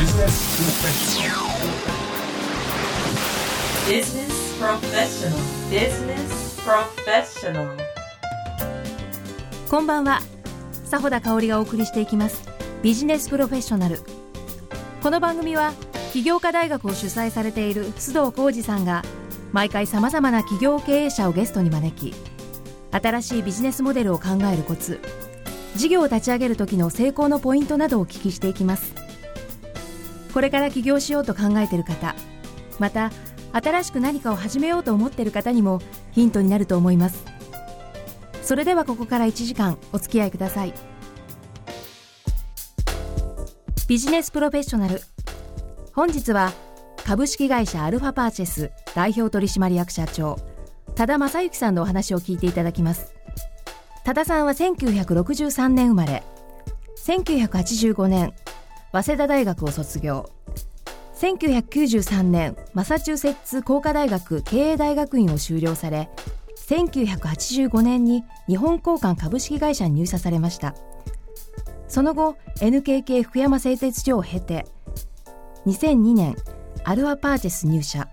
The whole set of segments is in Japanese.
Business Professional. Business Professional. こんばんは。佐穂田香織がお送りしていきます。ビジネスプロフェッショナル。この番組は起業家大学を主催されている須藤浩二さんが毎回さまざまな企業経営者をゲストに招き新しいビジネスモデルを考えるコツ事業を立ち上げる時の成功のポイントなどをお聞きしていきます。これから起業しようと考えている方また新しく何かを始めようと思っている方にもヒントになると思います。それではここから1時間お付き合いください。ビジネスプロフェッショナル。本日は株式会社アルファパーチェス代表取締役社長多田正幸さんのお話を聞いていただきます。多田さんは1963年生まれ1985年早稲田大学を卒業。1993年マサチューセッツ工科大学経営大学院を修了され1985年に日本交換株式会社に入社されました。その後 NKK 福山製鉄所を経て2002年アルファパーチェス入社。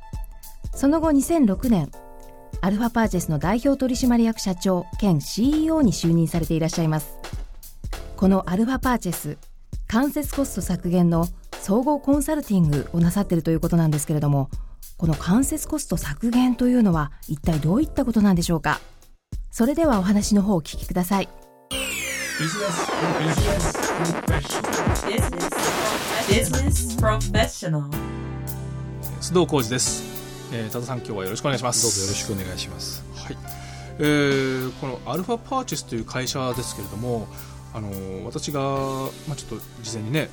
その後2006年アルファパーチェスの代表取締役社長兼 CEO に就任されていらっしゃいます。このアルファパーチェス間接コスト削減の総合コンサルティングをなさっているということなんですけれどもこの間接コスト削減というのは一体どういったことなんでしょうか？それではお話の方をお聞きください Business Professional 須藤浩二です、えー、多田さん今日はよろしくお願いしますどうぞよろしくお願いします。はいえーこのアルファパーチェスという会社ですけれども、あのー私が、まあ、ちょっと事前にね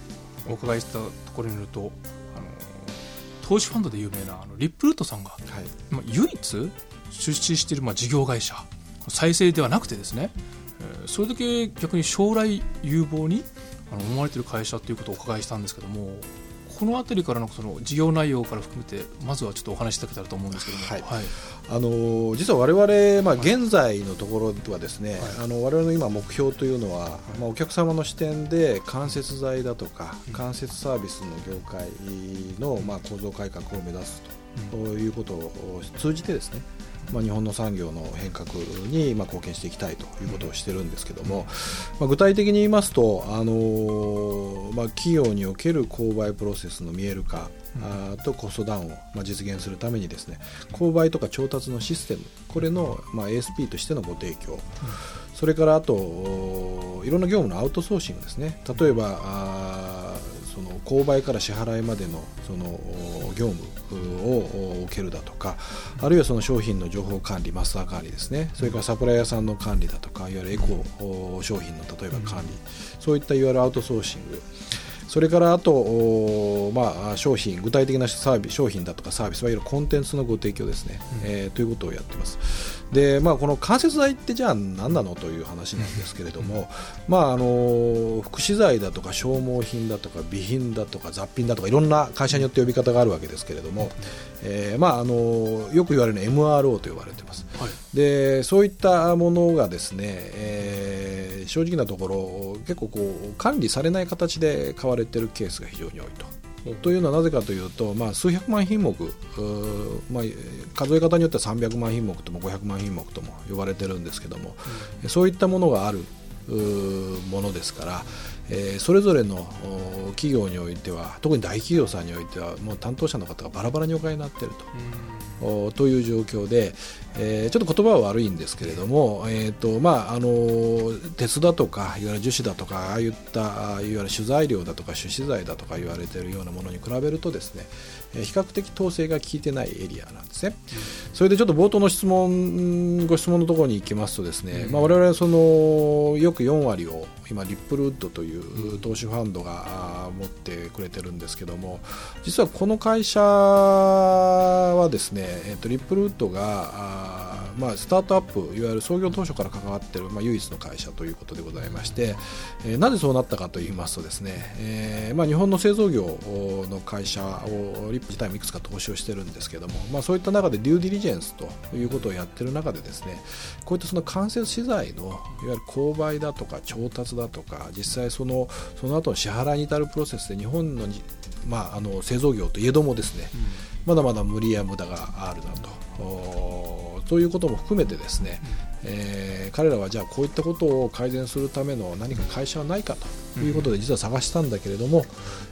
お伺いしたところによると、あのー投資ファンドで有名なあのリップルートさんが、はい。まあ、唯一出資している、まあ、事業会社再生ではなくてですね、えーそれだけ逆に将来有望にあの思われている会社ということをお伺いしたんですけどもこの辺りからのその事業内容から含めてまずはちょっとお話しいただけたらと思うんですけども、はい。はい。あのー実は我々まあ現在のところではですね、はい。あの我々の今目標というのは、まあお客様の視点で間接材だとかうん。間接サービスの業界のまあ構造改革を目指すということを通じてですね。まあ、日本の産業の変革にまあ貢献していきたいということをしてるんですけども、まあ、具体的に言いますと、あのーまあ、企業における購買プロセスの見える化、とコストダウンをまあ実現するためにですね購買とか調達のシステムこれのまあ ASP としてのご提供、それからあとおいろんな業務のアウトソーシングですね。例えばその購買から支払いまでのその業務を受けるだとかあるいはその商品の情報管理マスター管理ですね。それからサプライヤーさんの管理だとかいわゆるエコー商品の例えば管理、そういったいわゆるアウトソーシング。それからあと、おまあ、商品具体的なサービス商品だとかサービスいわゆるコンテンツのご提供ですね、えーということをやってます。で、まあ、この間接材ってじゃあ何なのという話なんですけれども、まあ、あの福祉財だとか消耗品だとか備品だとか雑品だとかいろんな会社によって呼び方があるわけですけれども、えーまあ、あのよく言われるの MRO と呼ばれてます。はい。でそういったものがですね、えー正直なところ結構こう管理されない形で買われているケースが非常に多いと。というのはなぜかというと、まあ、数百万品目、まあ、数え方によっては300万品目とも500万品目とも呼ばれてるんですけども、そういったものがあるものですから、えーそれぞれのお企業においては特に大企業さんにおいてはもう担当者の方がバラバラにお買いになっていると。おという状況で、えーちょっと言葉は悪いんですけれども、えーとまあ、あの鉄だとかいわゆる樹脂だとかああいったいわゆる取材料だとか種子材だとか言われているようなものに比べるとですね、比較的統制が効いてないエリアなんですね。それでちょっと冒頭の質問ご質問のところに行きますとですね、まあ、我々はそのよく4割を今リップルウッドという投資ファンドが持ってくれてるんですけども実はこの会社はですね、えっとリップルウッドがまあ、スタートアップいわゆる創業当初から関わっている、まあ、唯一の会社ということでございまして、えー、なぜそうなったかといいますとですね、えーまあ、日本の製造業の会社をリップ自体もいくつか投資をしてるんですけども、まあ、そういった中でデューディリジェンスということをやってる中でですねこういったその間接資材のいわゆる購買だとか調達だとか実際そのその後の支払いに至るプロセスで日本の,、まあ、あの製造業といえどもですね、うん、まだまだ無理や無駄があるなと。ということも含めてですね、えー、彼らはじゃあこういったことを改善するための何か会社はないかということで実は探したんだけれども、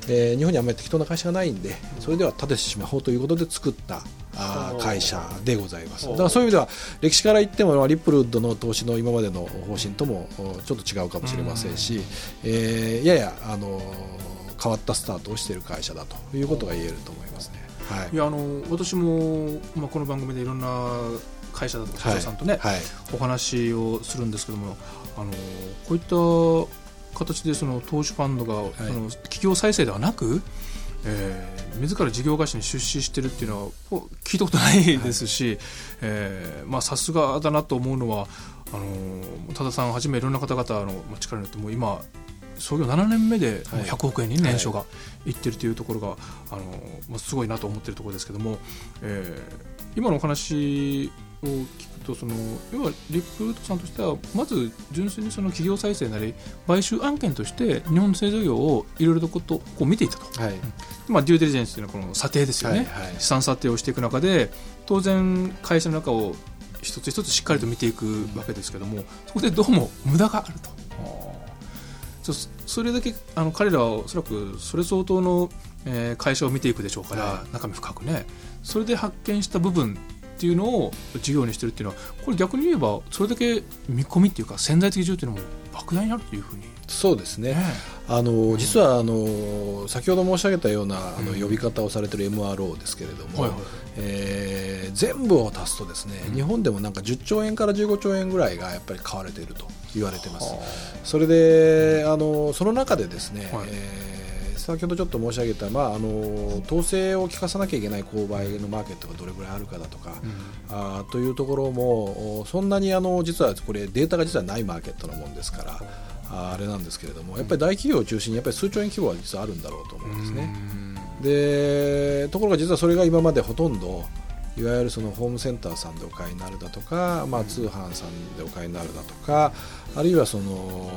えー、日本にあんまり適当な会社がないんでそれでは立ててしまおうということで作ったあ会社でございます。だからそういう意味では歴史から言ってもリップルウッドの投資の今までの方針ともちょっと違うかもしれませんし、えー、ややあの変わったスタートをしている会社だということが言えると思いますね。はい、いやあの私も、まあ、この番組でいろんな会社だとか社長さんとね、はい。はい、お話をするんですけどもあのこういった形でその投資ファンドが、その企業再生ではなく、えー、自ら事業会社に出資してるっていうのは聞いたことないですし、はい、えー、まあさすがだなと思うのはあの多田さんはじめいろんな方々の力によっても今創業7年目で100億円に年商がいってるというところが、はい、あのまあ、すごいなと思ってるところですけども、えー、今のお話を聞くとその要はリクルートさんとしてはまず純粋にその企業再生なり買収案件として日本の製造業をいろいろとことこう見ていたと、はい、まあ、デューデリジェンスというのはこの査定ですよね、はいはい、資産査定をしていく中で当然会社の中を一つ一つしっかりと見ていくわけですけどもそこでどうも無駄があると。それだけあの彼らはおそらくそれ相当の、えー、会社を見ていくでしょうから、はい、中身深くね。それで発見した部分っていうのを事業にしてるっていうのはこれ逆に言えばそれだけ見込みっていうか潜在的需要っていうのも莫大になるというふうに。そうですね、あの実はあの先ほど申し上げたようなあの呼び方をされている MRO ですけれども、えー、全部を足すとですね、日本でもなんか10兆円から15兆円ぐらいがやっぱり買われていると言われてます。それであのその中でですね、はい、えー先ほどちょっと申し上げた、まあ、あの統制を効かさなきゃいけない購買のマーケットがどれぐらいあるかだとか、うん、あというところもそんなにあの実はこれデータが実はないマーケットのもんですから。あれなんですけれどもやっぱり大企業を中心にやっぱり数兆円規模は実はあるんだろうと思うんですね。でところが実はそれが今までほとんどいわゆるそのホームセンターさんでお買いになるだとか、まあ、通販さんでお買いになるだとかあるいはその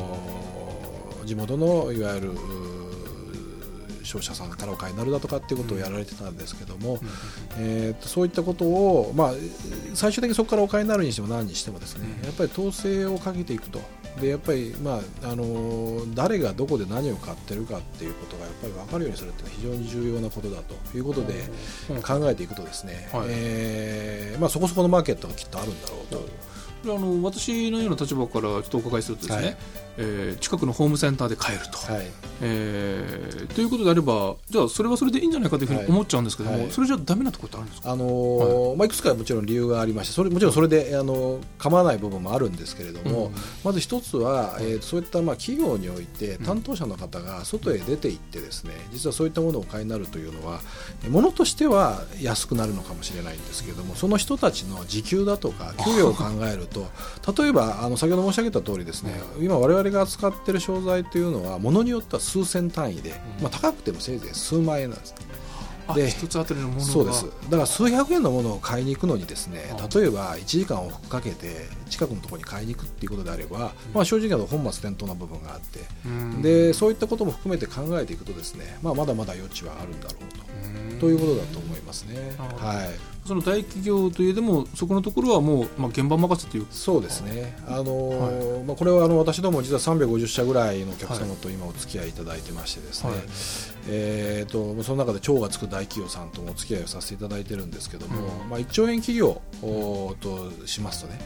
地元のいわゆる商社さんからお買いになるだとかっていうことをやられてたんですけども、えー、とそういったことを、まあ、最終的にそこからお買いになるにしても何にしてもですねやっぱり統制をかけていくと。でやっぱり、まあ、あの誰がどこで何を買ってるかっていうことがやっぱり分かるようにするっていうのは非常に重要なことだということで考えていくとですね、はい、えー、まあ、そこそこのマーケットがきっとあるんだろうと。あの私のような立場からちょっとお伺いするとですね、はい、えー、近くのホームセンターで買えると、はい、えー、ということであればじゃあそれはそれでいいんじゃないかというふうに思っちゃうんですけども、はい、それじゃだめなところってあるんですか、あのーはい、まあ、いくつかもちろん理由がありましてそれもちろんそれで、あの構わない部分もあるんですけれども、うん、まず一つは、えー、そういったまあ企業において担当者の方が外へ出て行ってですね実はそういったものをお買いになるというのはものとしては安くなるのかもしれないんですけれどもその人たちの時給だとか給与を考えると例えばあの先ほど申し上げた通りですね今我々が扱っている商材というのはものによっては数千単位で、まあ、高くてもせいぜい数万円なんです。で一つ当たりのものそうです。だから数百円のものを買いに行くのにですね例えば1時間をかけて近くのところに買いに行くっていうことであれば、まあ、正直なと本末転倒な部分があって、でそういったことも含めて考えていくとですね、まあ、まだまだ余地はあるんだろうと。ということだと思いますね。はいその大企業といえどもそこのところはもう、まあ、現場任せというそうですね、あのーはい、まあ、これはあの私ども実は350社ぐらいのお客様と今お付き合いいただいてましてですね、はい、えーと、その中で超がつく大企業さんともお付き合いをさせていただいてるんですけども、うん、まあ、1兆円企業としますとね、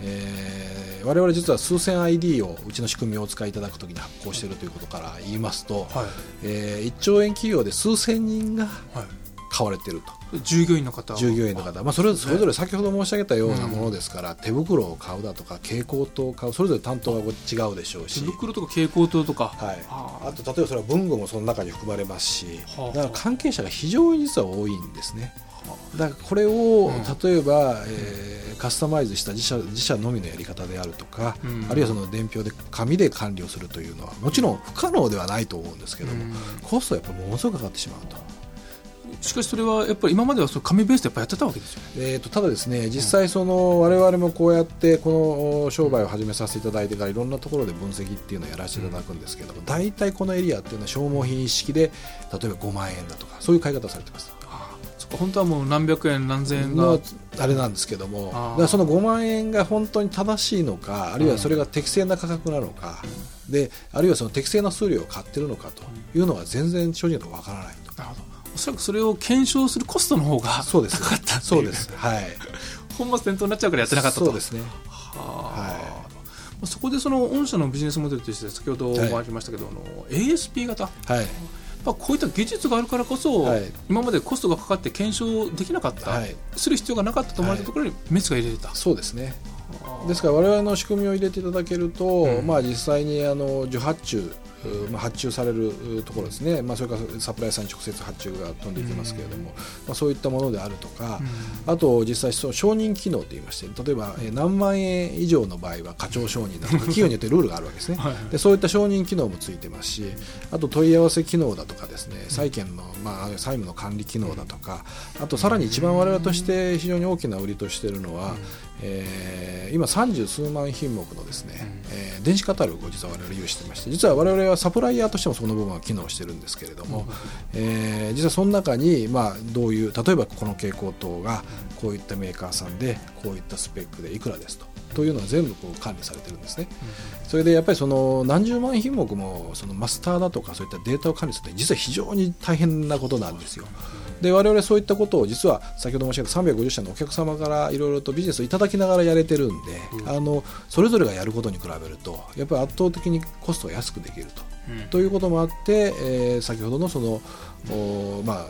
うん、えー、我々実は数千 ID をうちの仕組みをお使いいただくときに発行しているということから言いますと、はい、えー、1兆円企業で数千人が、はい。買われてると従業員の方従業員の方。まあ、それそれぞれ先ほど申し上げたようなものですから、うん、手袋を買うだとか蛍光灯を買うそれぞれ担当が違うでしょうし。手袋とか蛍光灯とか、はい、あ。と例えばそれは文具もその中に含まれますし、はあ、だから関係者が非常に実は多いんですね。だからこれを、例えば、えーーカスタマイズした自社自社のみのやり方であるとか、うん。あるいはその伝票で紙で管理をするというのはもちろん不可能ではないと思うんですけども、うん。コストはやっぱりものすごくかかってしまうと。しかしそれはやっぱり今まではその紙ベースでやっぱやってたわけですよね。えー、とただですね実際その我々もこうやってこの商売を始めさせていただいてからいろんなところで分析っていうのをやらせていただくんですけども大体このエリアっていうのは消耗品一式で例えば5万円だとかそういう買い方をされてます。本当はもう何百円何千円が。のあれなんですけどもだからその5万円が本当に正しいのかあるいはそれが適正な価格なのか、であるいはその適正な数量を買ってるのかというのは全然正直なところわからないと。なるほどおそらくそれを検証するコストの方がそうです。高かったそうです。はい。本末転倒になっちゃうからやってなかったと。そうですね。はあ。はそこでその御社のビジネスモデルとして先ほどお話しましたけど、あの ASP 型。はい。やっぱこういった技術があるからこそ、はい。今までコストがかかって検証できなかった、はい。する必要がなかったと思われたところにメスが入れてた、そうですね。ですから我々の仕組みを入れていただけると、うん。まあ、実際にあの受発注、うまあ、発注されるうところですね、まあ、それからサプライヤーさんに直接発注が飛んでいきますけれども、まあ、そういったものであるとか、あと実際そう承認機能といいまして例えばえー何万円以上の場合は課長承認だとか 企業によってルールがあるわけですね。はいでそういった承認機能もついてますしあと問い合わせ機能だとかですね債権の、まあ、債務の管理機能だとかあとさらに一番我々として非常に大きな売りとしているのは、えー今三十数万品目のですね、えー電子カタログを実は我々有していまして実は我々はサプライヤーとしてもその部分は機能してるんですけれども、えー実はその中に、まあ、どういう例えばこの蛍光灯がこういったメーカーさんでこういったスペックでいくらですと。というのは全部こう管理されてるんですね。それでやっぱりその何十万品目もそのマスターだとかそういったデータを管理するって実は非常に大変なことなんですよ。で我々そういったことを実は先ほど申し上げた350社のお客様からいろいろとビジネスをいただきながらやれてるんで、あのそれぞれがやることに比べるとやっぱり圧倒的にコストが安くできると。ということもあって、えー先ほどのそのおまあ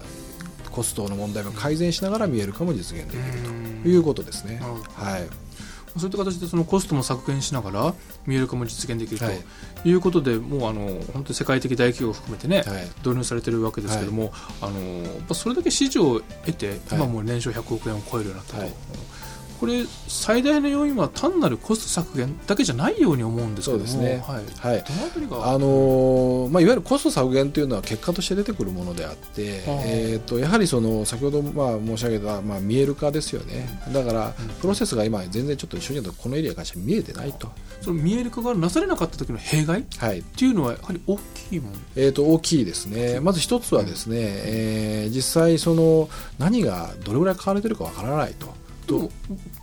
コストの問題も改善しながら見える化も実現できるということですね。はい。そういった形でそのコストも削減しながら見える化も実現できるはい。ということで、もうあの本当に世界的大企業を含めてね、はい。導入されてるわけですけども、あのやっぱそれだけ市場を得て、今もう年商100億円を超えるようになったと、はいこれ最大の要因は単なるコスト削減だけじゃないように思うんですけども。そうですね。はい、はい。あのーまあ、いわゆるコスト削減というのは結果として出てくるものであって、あーえー、とやはりその先ほどまあ申し上げた、まあ、見える化ですよね。だからプロセスが今全然ちょっと正直なとこのエリアに関しては見えてないと、その見える化がなされなかった時の弊害？っはい。ていうのはやはり大きいものえー、と大きいですね。まず一つはですね、えー実際その何がどれぐらい買われてるかわからないと。でも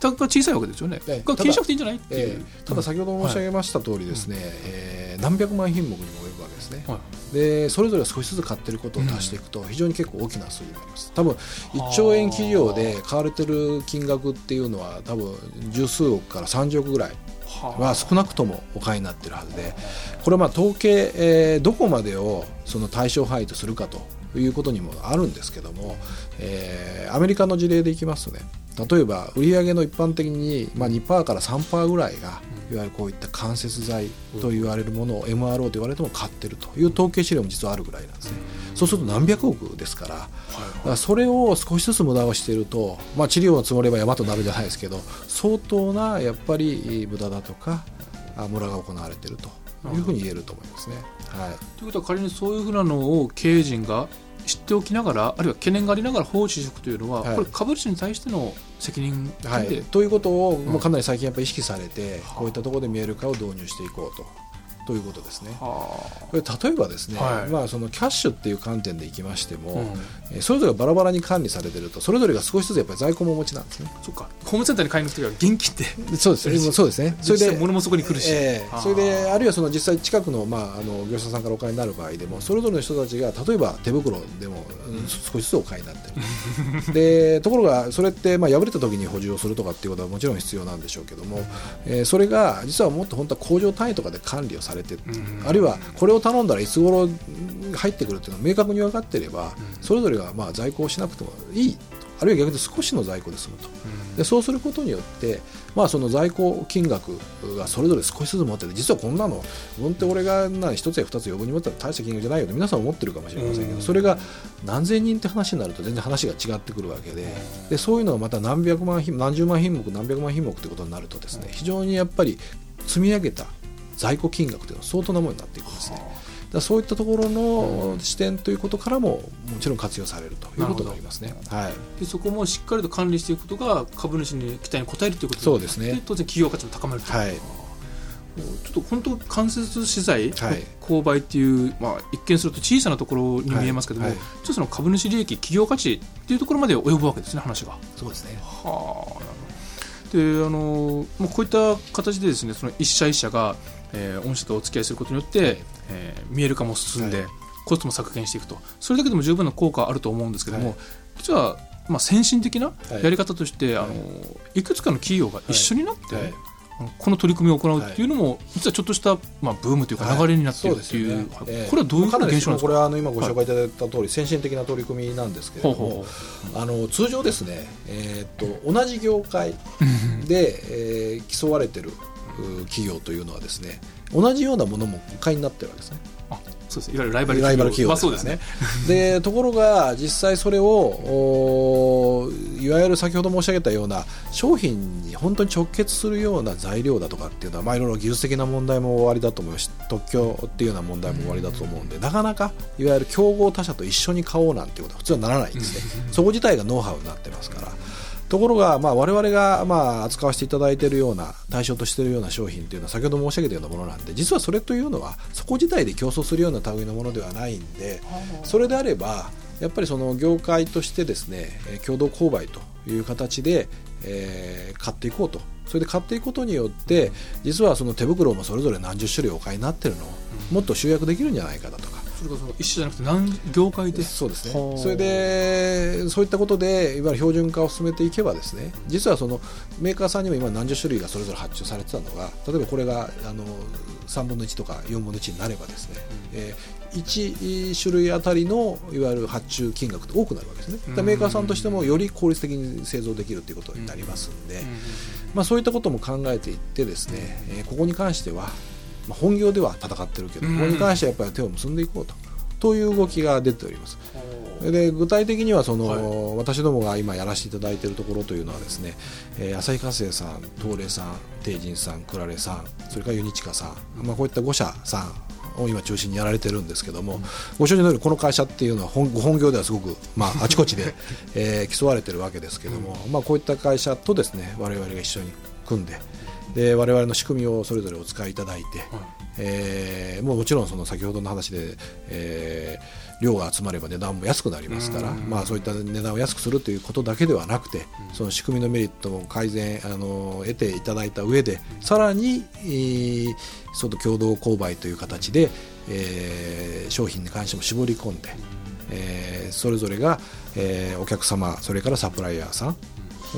単価が小さいわけですよね、ええ。が気にしなくていいんじゃない？っていう、え。ーただ先ほど申し上げました通りですね、えー何百万品目にも及ぶわけですね、はい。でそれぞれ少しずつ買ってることを足していくと非常に結構大きな数字になります。多分1兆円企業で買われてる金額っていうのは多分十数億から30億ぐらいはは少なくともお買いになってるはずで。これはまあ統計、えーどこまでをその対象範囲とするかということにもあるんですけども、えーアメリカの事例でいきますとね例えば売上の一般的に、まあ、2%から3%ぐらいがいわゆるこういった間接材と言われるものを MRO と言われても買ってると。いう統計資料も実はあるぐらいなんですね。そうすると何百億ですかららそれを少しずつ無駄をしていると、まあ、治療の積もれば山となるじゃないですけど相当なやっぱり無駄だとかあムラが行われているというふうに言えると思いますね。はい。ということは仮にそういうふうなのを経営陣が知っておきながらあるいは懸念がありながら放置しておくというのは、はい。これ株主に対しての責任で、はい、ということを、うかなり最近やっぱり意識されて、こういったところで見える化を導入していこうとということですね。はこれ例えばですね、はい。まあ、そのキャッシュっていう観点でいきましても、うん。えーそれぞれがバラバラに管理されてるとそれぞれが少しずつやっぱり在庫もお持ちなんですね。そっか。ホームセンターに買いに行く時は現金ででそうです。ね そうですね。それで物もそこに来るし、ええそれであるいはその実際近くの,、まあ、あの業者さんからお買いになる場合でもそれぞれの人たちが例えば手袋でも、うん少しずつお買いになってる。で ところがそれって、まあ、破れた時に補充をするとかっていうことはもちろん必要なんでしょうけども、えーそれが実はもっと本当は工場単位とかで管理をされてあるいはこれを頼んだらいつ頃入ってくるっていうのが明確に分かっていれば、それぞれがまあ在庫をしなくてもいい。とあるいは逆に少しの在庫で済むと。でそうすることによって、まあ、その在庫金額がそれぞれ少しずつ持ってて実はこんなの本って俺がな一つや二つ余分に持ったら大した金額じゃないよと皆さん思ってるかもしれませんけど、うん。それが何千人って話になると全然話が違ってくるわけで。でそういうのがまた何百万品何十万品目何百万品目ってことになるとですね非常にやっぱり積み上げた在庫金額というのは相当なものになっていくんですね。だそういったところの視点ということからももちろん活用されるということになりますね。はい。でそこもしっかりと管理していくことが株主に期待に応えるということ。そうですね。当然企業価値も高まると。い。うはいちょっと本当間接資材、はい。購買っていう、まあ、一見すると小さなところに見えますけども、はい。はいちょっとその株主利益企業価値っていうところまで及ぶわけですね話が。そうですね。はあであのまあこういった形でですねその一社一社が、えー御社とお付き合いすることによって、えー見える化も進んで、はい。コストも削減していくと。それだけでも十分な効果あると思うんですけども、はい。実は、まあ、先進的なはい。やり方として、い、あのいくつかの企業が一緒になって、はい。この取り組みを行うっていうのも、実はちょっとした、まあ、ブームというかはい。流れになっているっていう,、これはどういう現象なんですか？これはあの今ご紹介いただいた通り、先進的な取り組みなんですけれどもあの通常ですね、えーっと同じ業界で、えー競われてるう企業というのはですね同じようなものも買いになってるわけですね。あそうですいわゆるライバル企業まあ、ですからそうですね。で ところが実際それをおいわゆる先ほど申し上げたような商品に本当に直結するような材料だとかっていうのは、まあ、いろいろ技術的な問題も終わりだと思うし特許っていうような問題も終わりだと思うんでなかなかいわゆる競合他社と一緒に買おうなんていうことは普通はならないんですね そこ自体がノウハウになってますから。ところが、まあ、我々が、まあ、扱わせていただいているような対象としているような商品というのは先ほど申し上げたようなものなんで実はそれというのはそこ自体で競争するような類のものではないんでそれであればやっぱりその業界としてですね共同購買という形で、えー買っていこうと。それで買っていくことによって実はその手袋もそれぞれ何十種類お買いになってるのをもっと集約できるんじゃないかだとかれこそ一社じゃなくて何業界で？そうですはあねそれでそういったことでいわゆる標準化を進めていけばですね実はそのメーカーさんにも今何十種類がそれぞれ発注されてたのが例えばこれがあの3分の1とか4分の1になればですね、えー1種類あたりのいわゆる発注金額って多くなるわけですね。メーカーさんとしてもより効率的に製造できるということになりますんで、まあ、そういったことも考えていってですね、えーここに関しては、まあ、本業では戦ってるけど、うん。ここに関してはやっぱり手を結んでいこうと。という動きが出ております。で具体的にはその、私どもが今やらせていただいているところというのはですね、えー旭化成さん、東レさん、帝人さん、クラレさん、それからユニチカさん、まあ、こういった5社さんを今中心にやられてるんですけども、ご承知のようにこの会社っていうのは本本業ではすごく、まあ、あちこちで、えー競われてるわけですけども、まあ、こういった会社とですね我々が一緒に組んでで我々の仕組みをそれぞれお使いいただいて、えーもうもちろんその先ほどの話で、えー量が集まれば値段も安くなりますから、うん。まあ、そういった値段を安くするということだけではなくて、その仕組みのメリットも改善あの得ていただいた上でさらに、えーその共同購買という形で、えー商品に関しても絞り込んで、えーそれぞれが、えーお客様それからサプライヤーさ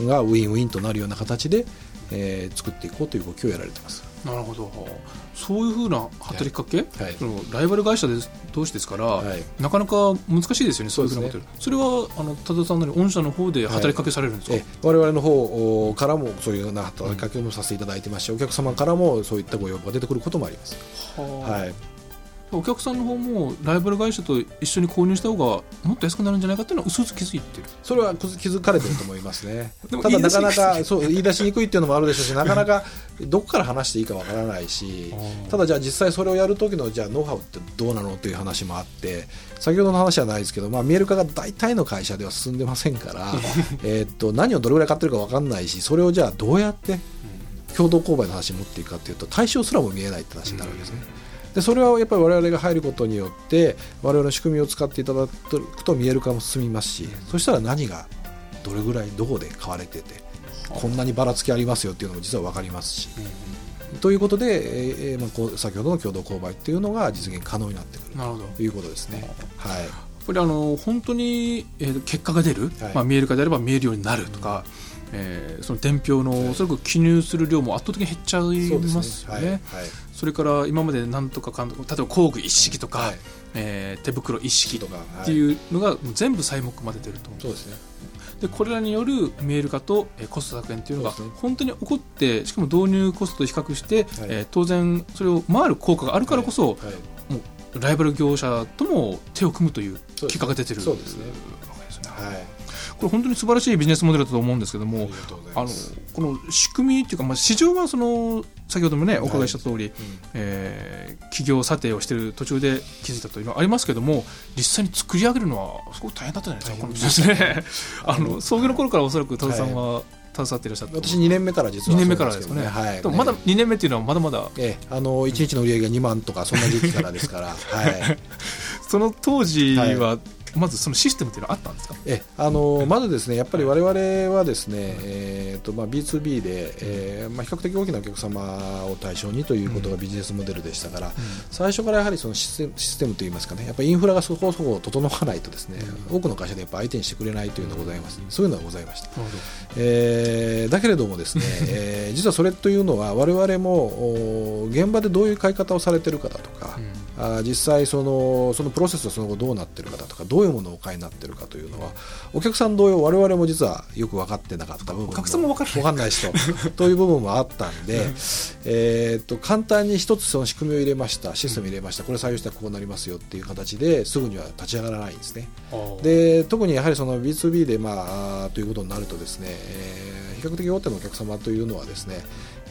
んがウィンウィンとなるような形で、えー作っていこうという動きをやられてます。なるほど。そういうふうな働きかけ、はい。そのライバル会社です同士ですから、はい。なかなか難しいですよね、そういうふうなことそうやるそれはあの多田さんなり御社の方で働きかけされるんですか、え我々の方からもそういうような働きかけもさせていただいてますし、お客様からもそういったご要望が出てくることもあります。はあ。はい、お客さんの方もライバル会社と一緒に購入した方がもっと安くなるんじゃないかっていうのは薄々気づいてる。それは気づかれてると思いますね。ただなかなかそう言い出しにくいっていうのもあるでしょうしなかなかどこから話していいかわからないしただじゃあ実際それをやる時のじゃあノウハウってどうなのという話もあって先ほどの話はないですけど、まあ、見える化が大体の会社では進んでませんから えーっと何をどれぐらい買ってるかわかんないしそれをじゃあどうやって共同購買の話に持っていくかというと対象すらも見えないって話になるわけですね。でそれはやっぱり我々が入ることによって我々の仕組みを使っていただくと見える化も進みますしそしたら何がどれぐらいどこで買われててこんなにばらつきありますよっていうのも実は分かりますし。ということで、えーえーまあ、こう先ほどの共同購買っていうのが実現可能になってくる。ということですね。はい。やっぱりあの本当に、えー結果が出る、はい。まあ、見える化であれば見えるようになるとか、えーその伝票のおそらく記入する量も圧倒的に減っちゃいますよね。はい。はいそれから今までなんとかかんとか例えば工具一式とか、はい。えー手袋一式とかっていうのが全部材木まで出ると思う、そうですね。でこれらによる見える化と、えーコスト削減というのが本当に起こってしかも導入コストと比較して、えー当然それを回る効果があるからこそ、はい。もうライバル業者とも手を組むという結果が出てるそうですね。はい。これ本当に素晴らしいビジネスモデルだと思うんですけどもあのこの仕組みっていうか、まあ、市場はその先ほどもねお伺いした通り、うん。えー企業査定をしている途中で気づいたというのはありますけども実際に作り上げるのはすごく大変だったじゃないですかね。あの創業の頃からおそらく多田さんは携わっていらっしゃった、私2年目から実は2年目からですかね。はい。でもまだ2年目っていうのはまだまだええ。あの1日の売り上げが2万とかそんな時期からですから。はい。その当時はまずそのシステムっていうのはあったんですか、えあのまずですねやっぱり我々はですね、えーとまあ、B2B で、えーまあ、比較的大きなお客様を対象にということがビジネスモデルでしたから、最初からやはりそのシステムシステムといいますかねやっぱりインフラがそこそこ整わないとですね、多くの会社でやっぱ相手にしてくれないというのがございます、そういうのがございました。えーだけれどもですね、えー実はそれというのは我々もお現場でどういう買い方をされてるかだとか、あー実際そのそのプロセスがその後どうなってるかだとかどういうものをお買いになってるかというのはお客さん同様我々も実はよく分かってなかった部分お客さんも分からない。分かんない人 という部分もあったんで、えーっと簡単に一つその仕組みを入れましたシステム入れましたこれ採用したらこうなりますよっていう形ですぐには立ち上がらないんですね。どで特にやはりその B2B で、まあ、ということになるとですね、えー比較的大手のお客様というのはですね、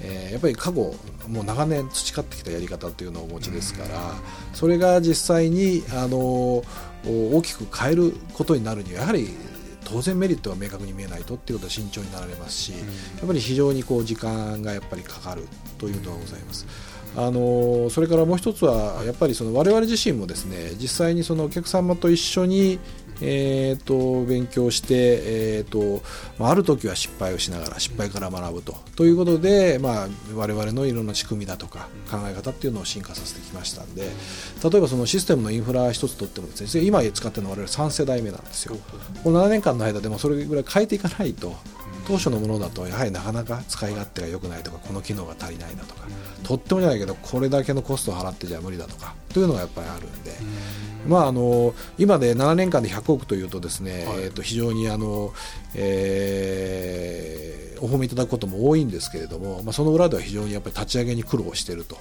えーやっぱり過去もう長年培ってきたやり方というのをお持ちですからそれが実際にあのお大きく変えることになるにはやはり当然メリットが明確に見えないとっていうことは慎重になられますし、やっぱり非常にこう時間がやっぱりかかるというのはございます。あのそれからもう一つはやっぱりその我々自身もですね実際にそのお客様と一緒にえー、と勉強して、えーとまあ、る時は失敗をしながら失敗から学ぶと。ということで、まあ、我々のいろんな仕組みだとか考え方っていうのを進化させてきましたんで例えばそのシステムのインフラ一つとってもですね今使ってるのは我々3世代目なんですよ。この7年間の間でもそれぐらい変えていかないと当初のものだとやはりなかなか使い勝手が良くないとかこの機能が足りないだとかとってもじゃないけどこれだけのコストを払ってじゃ無理だとかというのがやっぱりあるんで。まあ、あの今で7年間で100億というとですね、はい。えー、と非常にあの、えーお褒めいただくことも多いんですけれども、まあ、その裏では非常にやっぱり立ち上げに苦労していると。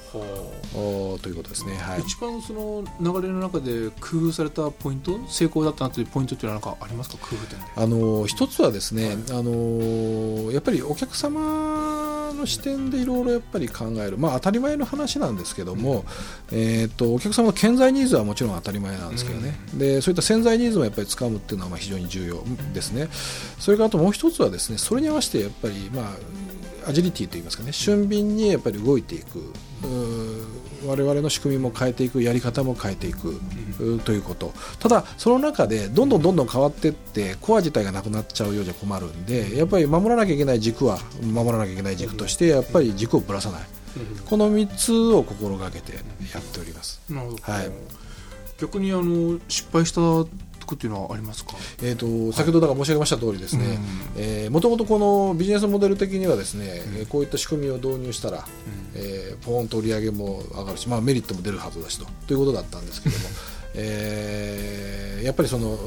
おということですね。はい。一番その流れの中で工夫されたポイント成功だったなというポイントっていうのは何かありますか？工夫点で。あの一つはですね、あのやっぱりお客様の視点でいろいろやっぱり考える、まあ、当たり前の話なんですけども、えー、とお客様の潜在ニーズはもちろん当たり前なんですけどね、でそういった潜在ニーズもやっぱり掴むっていうのはまあ非常に重要ですね。それからあともう一つはですねそれに合わせてやっぱり、まあ、アジリティといいますかね。俊敏にやっぱり動いていく。我々の仕組みも変えていくやり方も変えていく、うということ。ただその中でどんどんどんどん変わっていってコア自体がなくなっちゃうようじゃ困るんでやっぱり守らなきゃいけない軸は守らなきゃいけない軸としてやっぱり軸をぶらさないこの3つを心がけてやっております。なるほど、はい。逆にあの失敗したっていうのはありますか？えー、と先ほどだから申し上げました通りですね、えーもともとこのビジネスモデル的にはですね、えーこういった仕組みを導入したら、えーポーンと売り上げも上がるし、まあ、メリットも出るはずだしとということだったんですけども、えーやっぱりその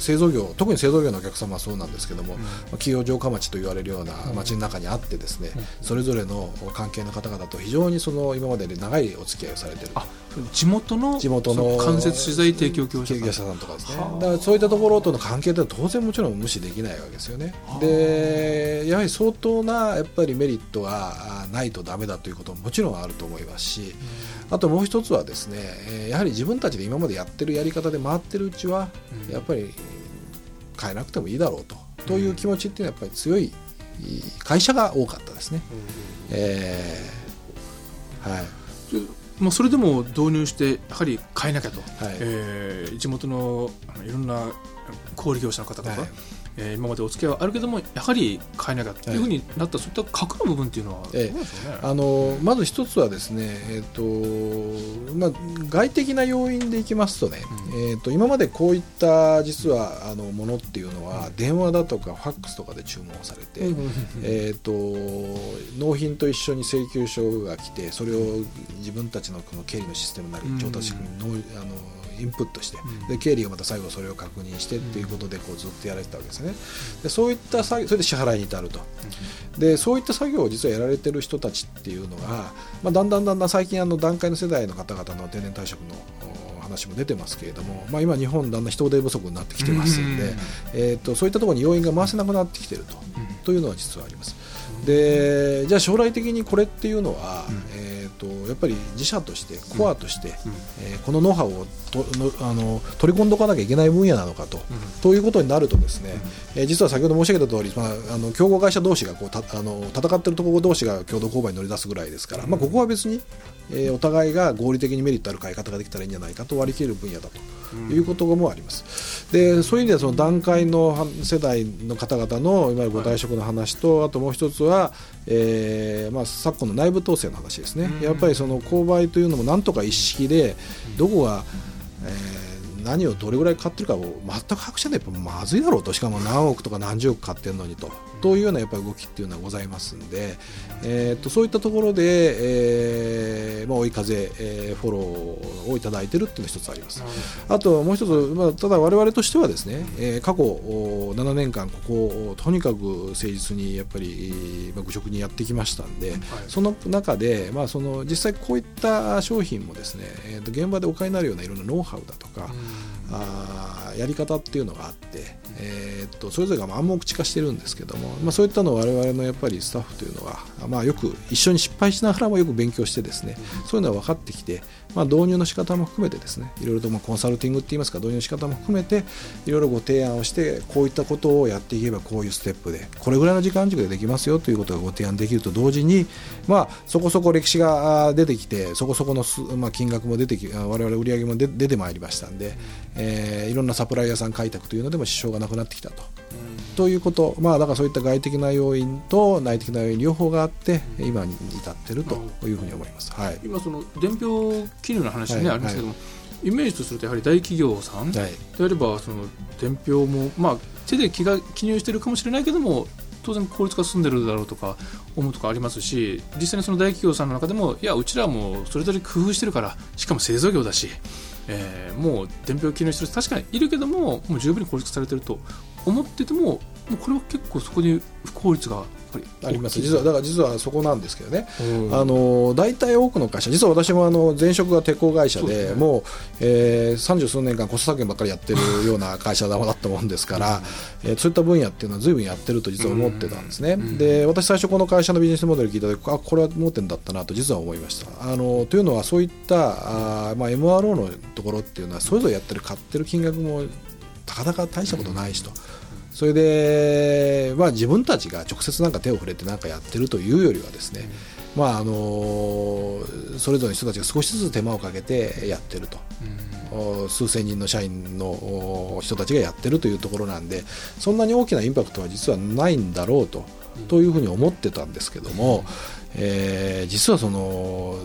製造業特に製造業のお客様はそうなんですけども、まあ企業城下町と言われるような町の中にあってですね、それぞれの関係の方々と非常にその今までで長いお付き合いをされている。あ地元の地元のそ間接取材提供業者さん。とかですね。はあ。だからそういったところとの関係では当然もちろん無視できないわけですよね。でやはり相当なやっぱりメリットがあないとダメだということももちろんあると思いますしあともう一つはですねえーやはり自分たちで今までやってるやり方で回ってるうちはうん。やっぱり変えなくてもいいだろうと。という気持ちっていうのはやっぱり強い会社が多かったですね。えーはい。まあ、それでも導入してやはり変えなきゃと、はい。えー地元のいろんな小売業者の方とか、はいえー今までお付き合いはあるけどもやはり変えなきゃというふうになった、そういった核の部分っていうのはえ。あのまず一つはですね、えーとまあ、外的な要因でいきますとね、うえー、と今までこういった実はあのものっていうのは電話だとかファックスとかで注文されて、えー、と納品と一緒に請求書が来てそれを自分たちのこの経理のシステムなりうん。調達仕組みのあのインプットして、うん。で経理がまた最後それを確認してっていうことでこうずっとやられてたわけですね。でそういった作業それで支払いに至ると。でそういった作業を実はやられてる人たちっていうのが、まあ、だんだんだんだん最近あの段階の世代の方々の定年退職のお話も出てますけれども、まあ、今日本だんだん人手不足になってきてますんで、うんえー、とそういったところに要因が回せなくなってきてるとというのは実はあります。でじゃあ将来的にこれっていうのは、うん。えー、とやっぱり自社としてコアとして、うん。えーこのノウハウをとのあの取り込んでおかなきゃいけない分野なのかと。ということになるとですね、えー実は先ほど申し上げた通り、まあ、あの競合会社同士がこうたあの戦ってるところ同士が共同購買に乗り出すぐらいですから、まあ、ここは別に、えーお互いが合理的にメリットある買い方ができたらいいんじゃないかと割り切る分野だということもあります。でそういう意味ではその段階のは世代の方々のいわゆるご退職の話と、あともう一つは、えーまあ、昨今の内部統制の話ですね、やっぱりその購買というのもなんとか一式でどこが、えー何をどれぐらい買ってるかを全く把握してない。とまずいだろうと。しかも何億とか何十億買ってるのにとというようなやっぱり動きっていうのはございますんで、えー、とそういったところで、えーまあ、追い風、えーフォローをいただいているっていうのが一つあります。あともう一つ、まあ、ただ我々としてはですね、えー過去お7年間ここをとにかく誠実にやっぱり、まあ、愚直にやってきましたんで、その中で、まあ、その実際こういった商品もですね、えーと現場でお買いになるようないろんなノウハウだとか、あやり方っていうのがあって、えーっとそれぞれが暗黙知化してるんですけども、まあ、そういったのを我々のやっぱりスタッフというのは、まあ、よく一緒に失敗しながらもよく勉強してですね、そういうのは分かってきて、まあ、導入の仕方も含めてですねいろいろとまあコンサルティングって言いますか導入の仕方も含めていろいろご提案をしてこういったことをやっていけばこういうステップでこれぐらいの時間軸でできますよということがご提案できると同時に、まあ、そこそこ歴史が出てきてそこそこのす、まあ、金額も出てきあ我々売り上げも出出てまいりましたんで、えーいろんなサプライヤーさん開拓というのでも支障がなくなってきたと。ということ、まあ、だからそういった外的な要因と内的な要因両方があって今に至ってるというふうに思います。はい今その伝票記入の話ね、はいありますけども、イメージとするとやはり大企業さんではい。あればその伝票もまあ手で記が記入してるかもしれないけども当然効率化進んでるだろうとか思うとかありますし実際にその大企業さんの中でもいやうちらはもうそれぞれ工夫してるからしかも製造業だし、えーもう伝票記入してる人確かにいるけどももう十分に効率化されてると思っててももうこれは結構そこに不効率がやっぱりあります。実はだから実はそこなんですけどね、うん。あの大体多くの会社実は私もあの前職が鉄鋼会社でね。もう、えー、三十数年間コスト削減ばっかりやってるような会社だったもんですから、えーそういった分野っていうのは随分やってると実は思ってたんですね、うん。で私最初この会社のビジネスモデル聞いた時あこれは盲点だったなと実は思いました。あのというのはそういったあー、まあ、MRO のところっていうのはそれぞれやってる買ってる金額もたかだか大したことないしと。それで、まあ、自分たちが直接なんか手を触れてなんかやってるというよりはですね、まああのそれぞれの人たちが少しずつ手間をかけてやってると、お数千人の社員のお人たちがやってるというところなんでそんなに大きなインパクトは実はないんだろうと,、というふうに思ってたんですけども、えー実はその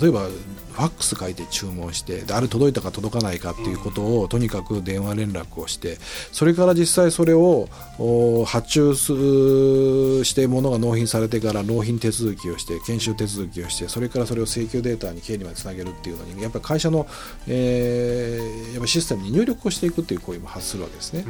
例えばファックス書いて注文してであれ届いたか届かないかっていうことをとにかく電話連絡をしてそれから実際それをお発注すして物が納品されてから納品手続きをして研修手続きをしてそれからそれを請求データに経理までつなげるっていうのにやっぱり会社の、えーやっぱシステムに入力をしていくっていう行為も発するわけですね。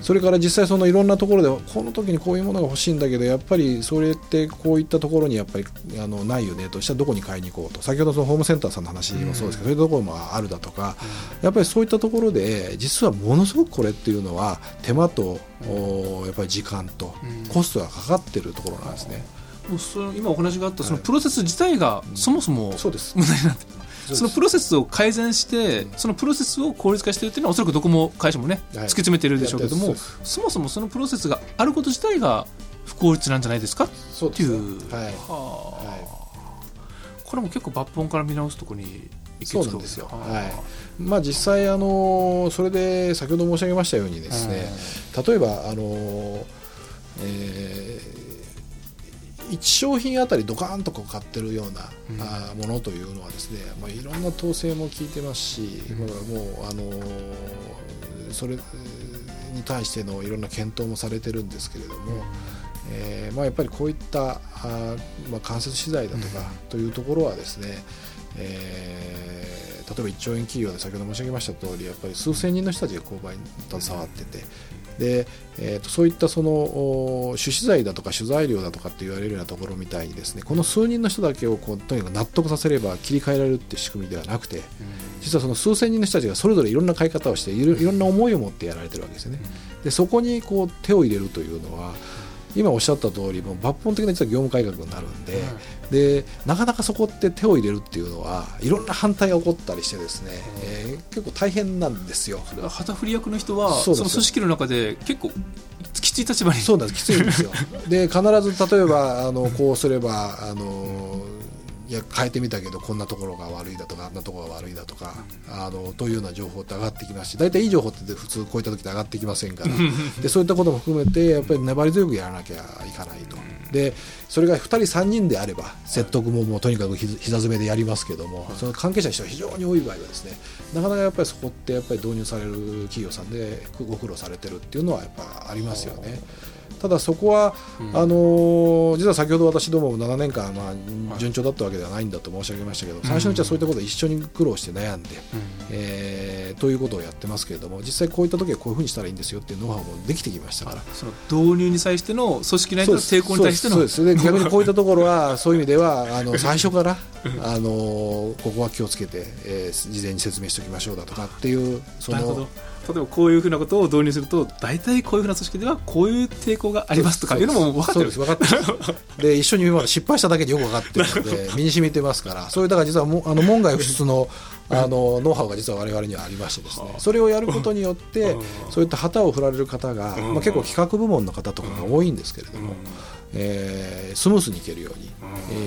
それから実際そのいろんなところでこの時にこういうものが欲しいんだけどやっぱりそれってこういったところにやっぱりあのないよねとしたらどこに買いに行こうと先ほどそのホームセンターさんの話もそうですけど、そういうところもあるだとか、やっぱりそういったところで実はものすごくこれっていうのは手間と、おやっぱり時間とコストがかかってるところなんですね。もうその今お話があったそのプロセス自体がそもそもそうです。問題になってそのプロセスを改善してそのプロセスを効率化しているっていうのはおそらくどこも会社もね、はい。突き詰めてるでしょうけどもそもそもそのプロセスがあること自体が不効率なんじゃないですか？っていう、はい。はあ。はこれも結構抜本から見直すところにそうなんですよ。ははい。まあ、実際あのそれで先ほど申し上げましたようにですね、例えばあの、えー1商品あたりドカーンとこう買ってるような、うん。あーものというのはですね、まあ、いろんな統制も効いてますし、うん。まあもうあのそれに対してのいろんな検討もされてるんですけれども、えーまあ、やっぱりこういったあー、まあ、間接資材だとかというところはですね、えー例えば1兆円企業で先ほど申し上げました通りやっぱり数千人の人たちが購買に携わっててで、えー、とそういったそのお種子材だとか取材料だとかって言われるようなところみたいにですねこの数人の人だけをこうとにかく納得させれば切り替えられるっていう仕組みではなくて実はその数千人の人たちがそれぞれいろんな買い方をしていろいろんな思いを持ってやられてるわけですよね。でそこにこう手を入れるというのは今おっしゃった通りもう抜本的な実は業務改革になるんで,、でなかなかそこって手を入れるっていうのはいろんな反対が起こったりしてですね、えー結構大変なんですよ。旗振り役の人はその組織の中で結構きつい立場に。そうなんです。きついんですよ。で必ず例えばあのこうすればあのいや変えてみたけどこんなところが悪いだとかあんなところが悪いだとか、あのというような情報って上がってきますし大体いい情報って普通こういった時って上がってきませんから。でそういったことも含めてやっぱり粘り強くやらなきゃいかないと。でそれが2人3人であれば説得ももうとにかくひ膝詰めでやりますけども、その関係者の人が非常に多い場合はですねなかなかやっぱりそこってやっぱり導入される企業さんでご苦労されてるっていうのはやっぱありますよね。ただそこは、あの実は先ほど私ども7年間、まあ、順調だったわけではないんだと申し上げましたけど、最初のうちはそういったことを一緒に苦労して悩ん。で、えーということをやってますけれども実際こういった時はこういうふうにしたらいいんですよっていうノウハウもできてきましたから。その導入に際しての組織内での抵抗に対してのそうです。で逆にこういったところは そういう意味ではあの 最初からあのここは気をつけて、えー事前に説明しておきましょうだとかっていうそなるほど。の例えばこういうふうなことを導入すると大体こういうふうな組織ではこういう抵抗がありますとかいうのも分かってる。分かってる。で一緒に今まで失敗しただけでよく分かってるので身に染みてますから。そういうだから実はもあの門外不出のあのノウハウが実は我々にはありましてですね。それをやることによってそういった旗を振られる方が、まあ、結構企画部門の方とかが多いんですけれども、えースムースにいけるように、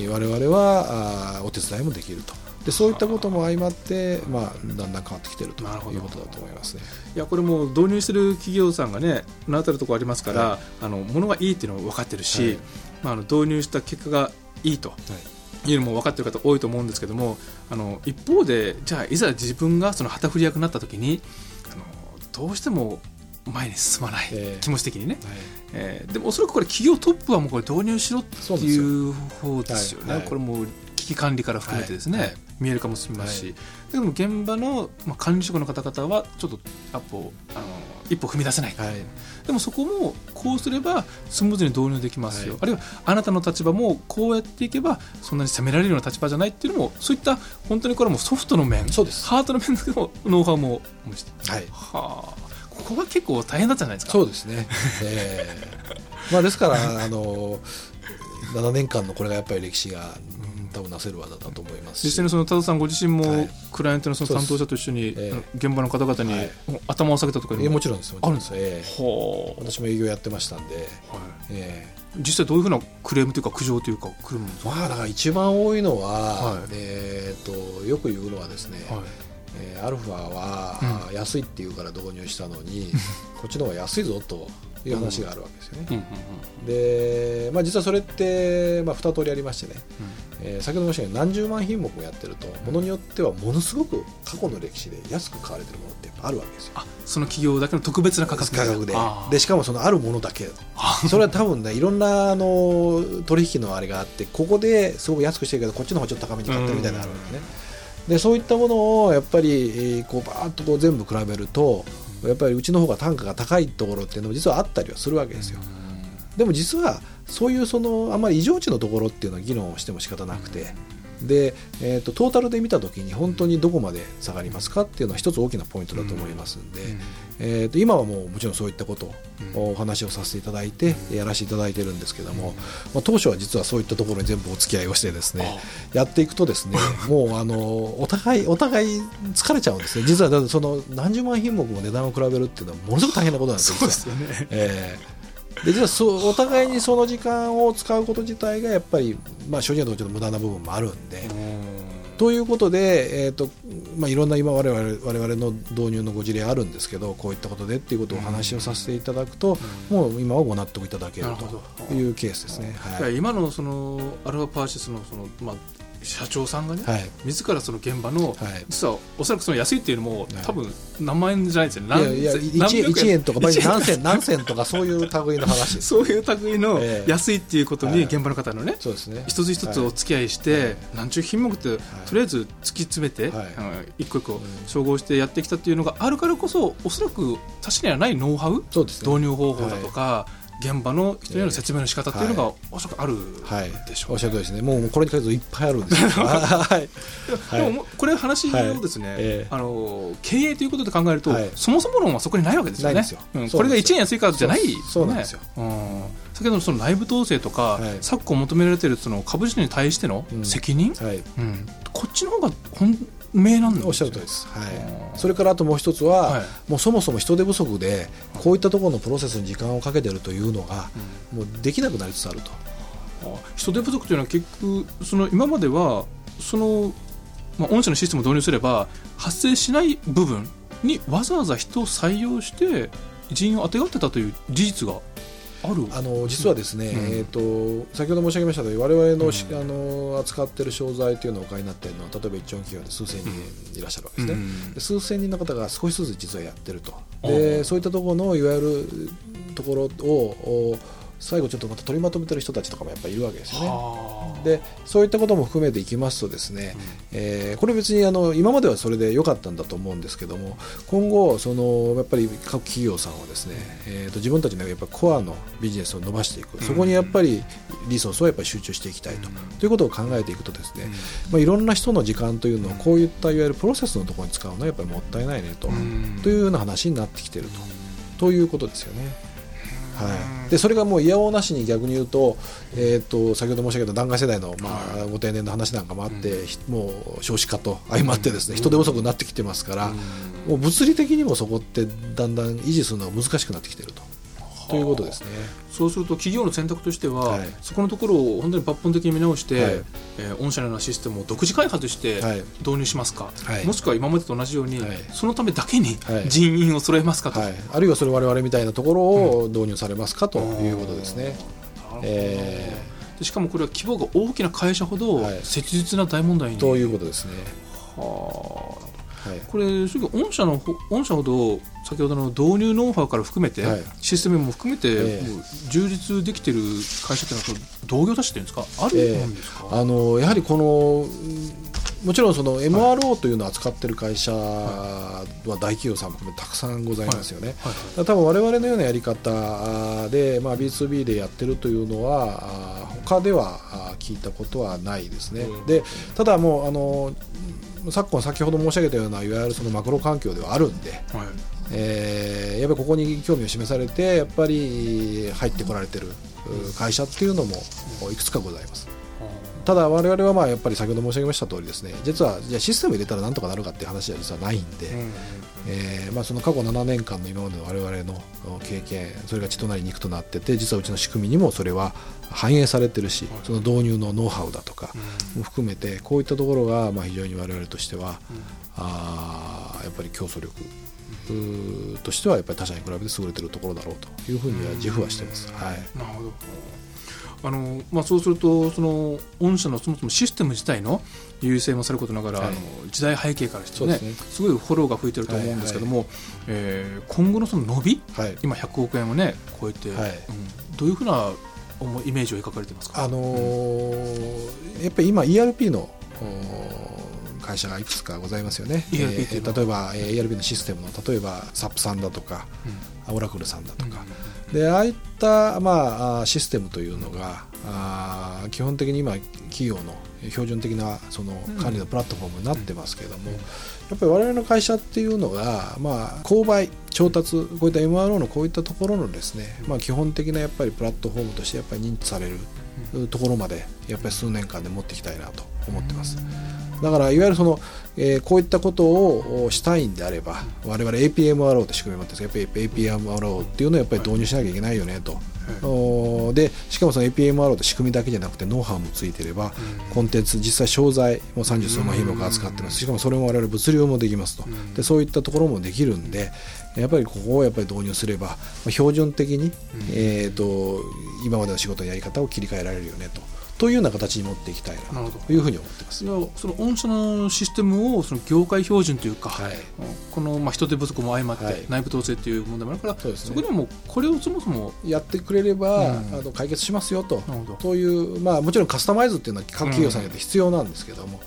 えー我々はあーお手伝いもできるとでそういったことも相まって、まあ、だんだん変わってきてるということだと思いますね。いやこれもう導入してる企業さんがね名だたるところありますから、はあの物がいいっていうのも分かってるし、はい。まあ、あの導入した結果がいいとい。うのも分かってる方多いと思うんですけどもあの一方でじゃあいざ自分がその旗振り役になった時にあのどうしても前に進まない、ええ。気持ち的にね、はい。えーでもおそらくこれ企業トップはもうこれ導入しろっていう方ですよね、はい。はい。これもう危機管理から含めてですね、はい。はい見えるかもしれませんし、はい。でも現場の、まあ、管理職の方々はちょっとアップをあの一歩踏み出せない、はい。でもそこもこうすればスムーズに導入できますよ、はい。あるいはあなたの立場もこうやっていけばそんなに責められるような立場じゃないっていうのもそういった本当にこれはもうソフトの面そうです。ハートの面でも ノウハウもはい。はあここが結構大変だったんじゃないですか。そうですね、えーまあ、ですからあの 7年間のこれがやっぱり歴史が、多分なせる技だと思いますし。実際にその多田さんご自身も、はい。クライアントのその担当者と一緒に、現場の方々に、はい頭を下げたとかえーもちろんですもちろんです、えー私も営業やってましたんで、はい。え実際どういうふうなクレームというか苦情というか来るんですか、ーまあだから一番多いのは、はい。えー、とよく言うのはですね、はい。えーアルファは、う安いっていうから導入したのにこっちの方が安いぞという話があるわけですよね。で、まあ、実はそれって、まあ、2通りありましてね、えー先ほど申したように何十万品目もやってるとものによってはものすごく過去の歴史で安く買われてるものってやっぱあるわけですよ。あその企業だけの特別な価格価格で。でしかもそのあるものだけ。それは多分ねいろんなあの取引のあれがあってここですごく安くしてるけどこっちの方がちょっと高めに買ってるみたいなのがあるわけですね。でそういったものをやっぱりえーこうバーッとこう全部比べるとやっぱりうちの方が単価が高いところっていうのも実はあったりはするわけですよ。でも実はそういうそのあんまり異常値のところっていうのは議論をしても仕方なくて。で、えー、とトータルで見た時に本当にどこまで下がりますかっていうのは一つ大きなポイントだと思いますんで、えー、と今はもうもちろんそういったことをお話をさせていただいてやらせていただいてるんですけども、まあ、当初は実はそういったところに全部お付き合いをしてですねやっていくとですね もうあのお互いお互い疲れちゃうんですね。実はその何十万品目も値段を比べるっていうのはものすごく大変なことなんですよそうですよね。えーで実はそうお互いにその時間を使うこと自体がやっぱり、まあ、正直なところちょっと無駄な部分もあるんで。ということで、えーとまあ、いろんな今我々我々の導入のご事例あるんですけどこういったことでっていうことをお話をさせていただくと、もう今はご納得いただけるというケースですね。はい今のそのアルファパーシスのその、まあ、社長さんがね、はい。自らその現場の、はい。実はおそらくその安いっていうのも、はい。多分何万円じゃないですよね。いやいや何千 1, 何百円とか何千何千とかそういう類の話。そういう類のええ。安いっていうことにはい。現場の方のね、そうですね。一つ一つお付き合いして、はい。何十品目って、とりあえず突き詰めて、はい。一個一個照合してやってきたっていうのがあるからこそおそらく他社にはないノウハウ、ね。導入方法だとか、現場の人への説明の仕方っていうのが、はおそらくあるはい。でしょう、おっしゃる通りですね。もうこれに限らずいっぱいあるんですよ。はい。でもこれ話をですね、あの経営ということで考えると、はい。そもそも論はそこにないわけですよね。うん。これが1円安いからじゃない、そうなんですよ。うん。先ほどのその内部統制とか、はい。昨今求められているその株主に対してのうん。責任、はい。うん。こっちの方が本命なんですよおっしゃる通りです、はい。それからあともう一つは、はい。もうそもそも人手不足でこういったところのプロセスに時間をかけてるというのが、もうできなくなりつつあると。あ人手不足というのは結局その今まではその、まあ、御社のシステムを導入すれば発生しない部分にわざわざ人を採用して人員をあてがってたという事実がある？あの実はですね、うん。えー、と先ほど申し上げましたように我々のあの扱っている商材というのをお買いになっているのは例えば一丁企業で数千人いらっしゃるわけですね、うんで数千人の方が少しずつ実はやってると。あであそういったところのいわゆるところをお最後ちょっとまた取りまとめてる人たちとかもやっぱりいるわけですよね。はあ。でそういったことも含めていきますとですね、えーこれ別にあの今まではそれで良かったんだと思うんですけども今後そのやっぱり各企業さんはですね、えーと自分たちのやっぱコアのビジネスを伸ばしていく。そこにやっぱりリソースをやっぱり集中していきたいと,、ということを考えていくとですね、まあ、いろんな人の時間というのをこういったいわゆるプロセスのところに使うのはやっぱりもったいないねと、うん。というような話になってきていると。ということですよね。はい、でそれがもういやおうなしに逆に言うと,、えー、と先ほど申し上げた弾丸世代の、まあ、ご定年の話なんかもあって、ひもう少子化と相まってですね、人手不足になってきてますから、もう物理的にもそこってだんだん維持するのが難しくなってきていると。ということですね。そうすると企業の選択としては、はい。そこのところを本当に抜本的に見直して、はい。えー御社のようなシステムを独自開発してはい。導入しますか、はい。もしくは今までと同じように、はい。そのためだけにはい。人員を揃えますかと。はい、あるいはそれ我々みたいなところを導入されますかということですね。しかもこれは規模が大きな会社ほどはい。切実な大問題に、ーということですね。はあはい。これ正直御社のほ御社ほど先ほどの導入ノウハウから含めて、はい。システムも含めて、ええ。もう充実できてる会社っていうのは同業他社っていうんですか？あるええんですか、あのやはりこのうんもちろんその MRO というのを扱っている会社は大企業さんも含めてたくさんございますよね。はい。多分我々のようなやり方で、まあ、B2B でやってるというのは他では聞いたことはないですね。うん。でただもうあの昨今先ほど申し上げたようないわゆるそのマクロ環境ではあるんで、はい。えーやっぱりここに興味を示されてやっぱり入ってこられてるう会社っていうのもいくつかございます。ただ我々はまあやっぱり先ほど申し上げました通りですね実はじゃあシステム入れたらなんとかなるかっていう話は実はないんで、うんえーまあ、その過去7年間の今までの我々の経験それが血となり肉となってて実はうちの仕組みにもそれは反映されてるしその導入のノウハウだとかも含めてこういったところがまあ非常に我々としてはあーやっぱり競争力としてはやっぱり他社に比べて優れてるところだろうというふうには自負はしてます。はい。なるほど。あのまあ、そうするとその御社のそもそもシステム自体の優位性もさることながら、はい。あの時代背景からしてねそうですすごいフォローが吹いてると思うんですけども、えー今後のその伸びはい。今100億円をね超えて、はい。うんどういうふうなイメージを描かれてますか？あのーやっぱり今 ERP の会社がいくつかございますよね。のは？例えば、えー ERP のシステムの例えば SAP さんだとか、オラクルさんだとか、でああいった、まあ、システムというのがあー基本的に今企業の標準的なその管理のプラットフォームになってますけれども、やっぱり我々の会社っていうのが、まあ、購買調達こういった MRO のこういったところのですね、まあ、基本的なやっぱりプラットフォームとしてやっぱり認知されるところまでやっぱり数年間で持っていきたいなと思ってます。だからいわゆるその、えーこういったことをおしたいんであれば我々 APMRO って仕組みもあってやっぱり APMRO っていうのをやっぱり導入しなきゃいけないよねと。おでしかもその APMRO って仕組みだけじゃなくてノウハウもついてれば、コンテンツ実際商材も30数万品目扱ってます。しかもそれも我々物流もできますと、でそういったところもできるんでやっぱりここをやっぱり導入すれば、まあ標準的に、えー、と今までの仕事のやり方を切り替えられるよねと。というような形に持っていきたいなというふうに思ってます。その御社のシステムをその業界標準というか、はい。このまあ人手不足も相まって、はい。内部統制っていう問題もあるからそうですね。こにはもうこれをそもそもやってくれれば、うん。あの解決しますよと。という、まあ、もちろんカスタマイズっていうのは各企業さんによって必要なんですけども、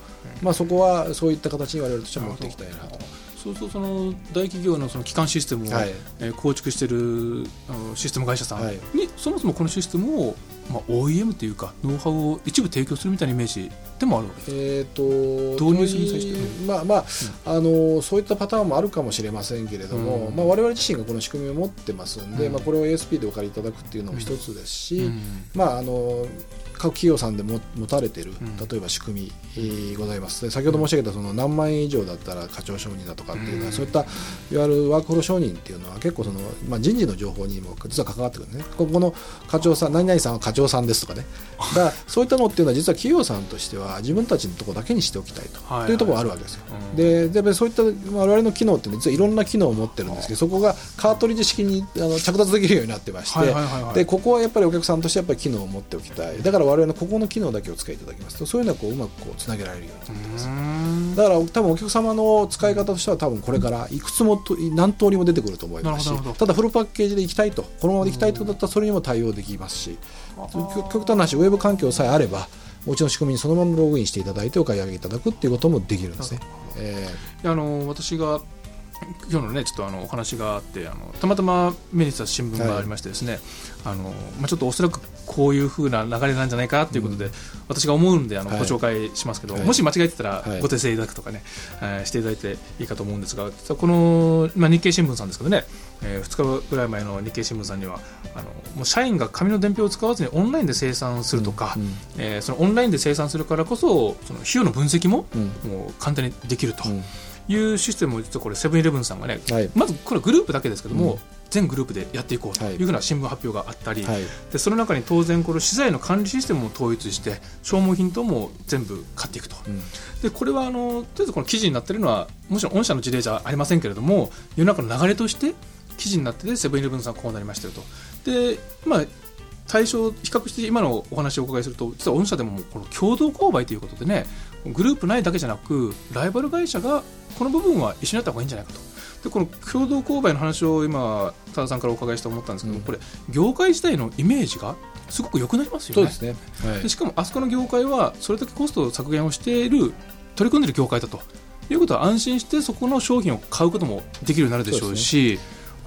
まあ、そこはそういった形に我々としては持っていきたいなと。そうするとその大企業のその基幹システムを、構築しているシステム会社さんに、はい。そもそもこのシステムを、まあ、OEM というかノウハウを一部提供するみたいなイメージでもあるわけ。ですえー、と導入するに際して。とまあまあ、あのそういったパターンもあるかもしれませんけれども、うん。まあ、我々自身がこの仕組みを持ってますんで、うん。まあ、これを ASP でお借りいただくっていうのも一つですし、うん。まあ、あの各企業さんでも持たれているん。例えば仕組み、えーございます。で先ほど申し上げたその何万円以上だったら課長承認だとかっていうのは、うん。そういったいわゆるワークフロー承認っていうのは結構その、まあ、人事の情報にも実は関わってくるんですね。ここの課長さん何々さんは課長さんですとかね。だからそういったのっていうのは実は企業さんとしては自分たちのところだけにしておきたいと,、はいというところがあるわけですよ。うん。ででそういった我々の機能って、ね、実はいろんな機能を持ってるんですけどそこがカートリッジ式にあの着脱できるようになってまして、はいはいはいはい。でここはやっぱりお客さんとしてやっぱり機能を持っておきたい。だから我々のここの機能だけお使いいただきます。とそういうのはこううまくこうつなげられるようになってます。うん。だから多分お客様の使い方としては多分これからいくつもと何通りも出てくると思いますしただフルパッケージでいきたいとこのままでいきたいとだったらそれにも対応できますし極端な話ウェブ環境さえあればうちの仕組みにそのままログインしていただいてお買い上げいただくっていうこともできるんですね。えーあの私が今日のねちょっとあのお話があってあのたまたま目にした新聞がありましてですね、あのまあ、ちょっとおそらくこういうふうな流れなんじゃないかなということで、私が思うんであの、はい。ご紹介しますけど、はい。もし間違えてたらはい。ご訂正いただくとかね、えーしていただいていいかと思うんですがこの、まあ、日経新聞さんですけどね、え2日ぐらい前の日経新聞さんにはあのもう社員が紙の伝票を使わずにオンラインで生産するとか、うん。えーそのオンラインで生産するからこそその費用の分析もうん。もう簡単にできると。うんいうシステムを実はこれセブンイレブンさんがね、はい。まずこれグループだけですけども、うん。全グループでやっていこうとい。うふうな新聞発表があったり、はい。でその中に当然この資材の管理システムを統一して消耗品とも全部買っていくと、うん。でこれはあのとりあえずこの記事になっているのはもちろん御社の事例じゃありませんけれども世の中の流れとして記事になっててセブンイレブンさんはこうなりましたよと。でまあ対象比較して今のお話をお伺いすると実は御社でもこの共同購買ということでねグループ内だけじゃなくライバル会社がこの部分は一緒にやった方がいいんじゃないかと。でこの共同購買の話を今多田さんからお伺いして思ったんですけど、うん。これ業界自体のイメージがすごく良くなりますよね。そうですね。はい。でしかもあそこの業界はそれだけコスト削減をしている取り組んでいる業界だと。いうことは安心してそこの商品を買うこともできるようになるでしょうし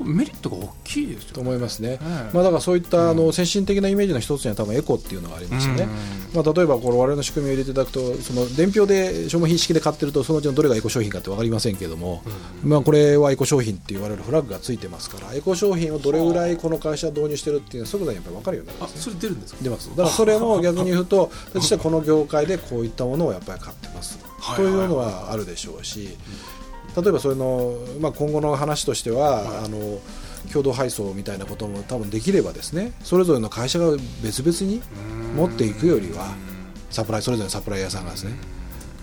メリットが大きいですよと思いますね。ね。まあ、だからそういったあうんの先進的なイメージの一つには多分エコっていうのがありますよね。うんまあ、例えばこの我々の仕組みを入れていただくとその伝票で消耗品式で買ってるとそのうちのどれがエコ商品かって分かりませんけれども、まあ、これはエコ商品って言われるフラッグがついてますからエコ商品をどれぐらいこの会社は導入してるっていうのは即座にやっぱり分かるようにね。それ出るんですか？出ますだからそれも逆に言うと私はこの業界でこういったものをやっぱり買ってますはいというのはあるでしょうし例えばそれの、まあ、今後の話としては、あの共同配送みたいなことも多分できればですねそれぞれの会社が別々に持っていくよりはサプライそれぞれのサプライヤーさんがですねやっ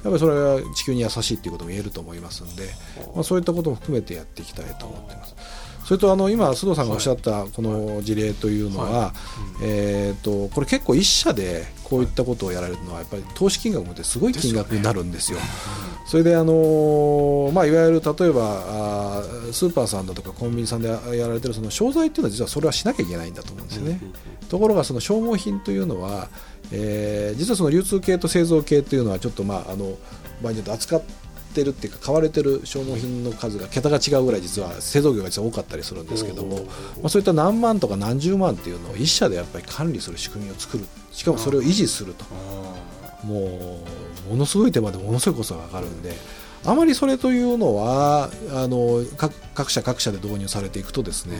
ぱりそれは地球に優しいっていうことも言えると思いますんで、まあ、そういったことも含めてやっていきたいと思っています。それとあの今須藤さんがおっしゃったこの事例というのは、はえー、とこれ結構一社でこういったことをやられるのはやっぱり投資金額もってすごい金額になるんですよ。それであのーまあ、いわゆる例えばスーパーさんだとかコンビニさんでやられてるその商材っていうのは実はそれはしなきゃいけないんだと思うんですよね。ところがその消耗品というのは、えー実はその流通系と製造系というのはちょっとまああの場合によって扱ってるっていうか買われてる消耗品の数が桁が違うぐらい実は製造業が実は多かったりするんですけども、まあ、そういった何万とか何十万っていうのを一社でやっぱり管理する仕組みを作る。しかもそれを維持すると。もうものすごい手間でものすごいコストがかかるんで。あまりそれというのはあの各各社各社で導入されていくとですね、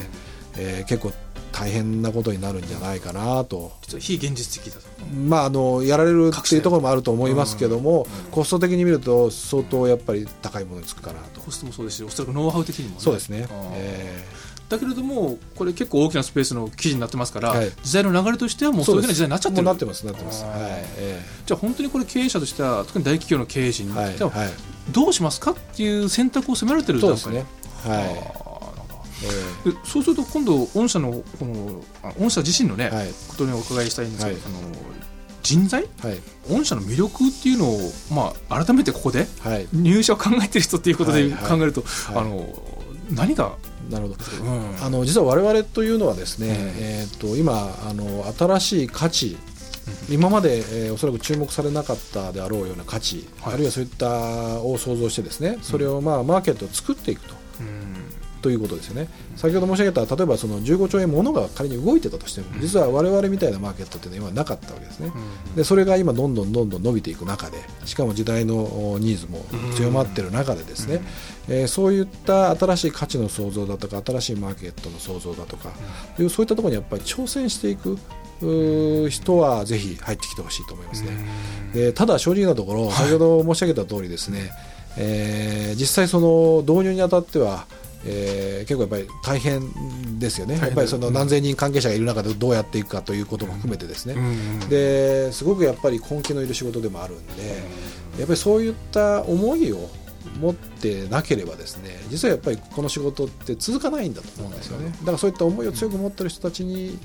えー結構大変なことになるんじゃないかなと実は非現実的だと。まあ、あのやられるっていうところもあると思いますけども、コスト的に見ると相当やっぱり高いものにつくかなと。コストもそうですしおそらくノウハウ的にもねそうですねあー。えだけれどもこれ結構大きなスペースの記事になってますから、はい時代の流れとしてはもうそういうふうな時代になっちゃってるなってますなってます。はい。えじゃあ本当にこれ経営者としては特に大企業の経営陣にえはいじゃあはい。どうしますかっていう選択を迫られてる段階そうですね。はい。えでそうすると今度御社のこのあ御社自身のね、えはい。ことにお伺いしたいんですけど、はい。その人材？はい。御社の魅力っていうのを、まあ、改めてここではい。入社を考えてる人っていうことではいはい。考えると、はい。あの何が、なるほど。うん。あの実は我々というのはですね、うん。えー、と今あの新しい価値今まで、えーおそらく注目されなかったであろうような価値、はい。あるいはそういったを想像してですねそれを、まあ、マーケットを作っていくと。うんということですよね。先ほど申し上げた例えばその15兆円ものが仮に動いてたとしても実は我々みたいなマーケットっていうのは今なかったわけですね。でそれが今どんどんどんどん伸びていく中でしかも時代のおニーズも強まっている中でですね、えーそういった新しい価値の創造だとか新しいマーケットの創造だとか、いうそういったところにやっぱり挑戦していく人はぜひ入ってきてほしいと思いますね。でただ正直なところ先ほど申し上げた通りですね、えー実際その導入にあたってはえー結構やっぱり大変ですよね、やっぱりその何千人関係者がいる中でどうやっていくかということも含めてですね、うん。ですごくやっぱり根気のいる仕事でもあるんで、やっぱりそういった思いを持ってなければですね実はやっぱりこの仕事って続かないんだと思うんですよね。だからそういった思いを強く持ってる人たちに、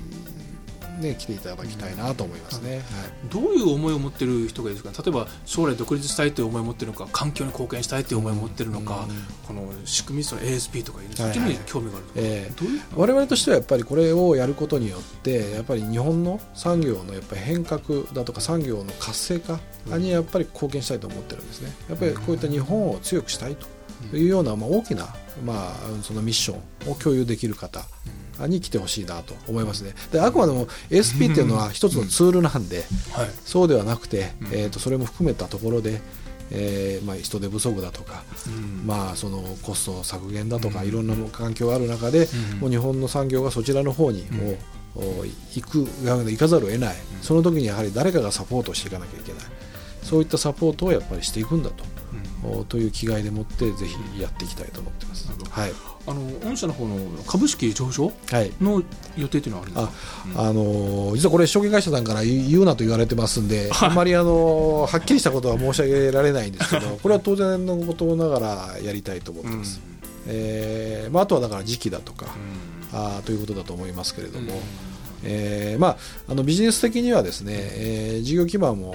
ね、来ていただきたいなと思いますね。はい。どういう思いを持ってる人がいるんですか？例えば将来独立したいという思いを持ってるのか環境に貢献したいという思いを持ってるのか、この仕組みその ASP とかいるそっちに興味があるとか、えどういう？我々としてはやっぱりこれをやることによってやっぱり日本の産業のやっぱり変革だとか産業の活性化にやっぱり貢献したいと思ってるんですね。やっぱりこういった日本を強くしたいというようなまあ大きなまあそのミッションを共有できる方に来てほしいなと思いますね。であくまでも ASP っていうのは一つのツールなんではい。そうではなくてうん。えーとそれも含めたところでえーまあ人手不足だとかうん。まあ、そのコスト削減だとかうん。いろんな環境がある中で、うん。もう日本の産業がそちらの方にうん。もう、お行く行かざるを得ない、その時にやはり誰かがサポートしていかなきゃいけない。そういったサポートをやっぱりしていくんだと。おという気概でもってぜひやっていきたいと思ってます。はい、あの御社の方の株式上場はい。の予定というのはあるんですか？ああのー実はこれ証券会社さんから言うなと言われてますんで、あんまりあのーはっきりしたことは申し上げられないんですけど これは当然のことながらやりたいと思ってます。えーまあ、あとはだから時期だとか、あーということだと思いますけれども、えーまあ、あのビジネス的にはですね、えー事業基盤も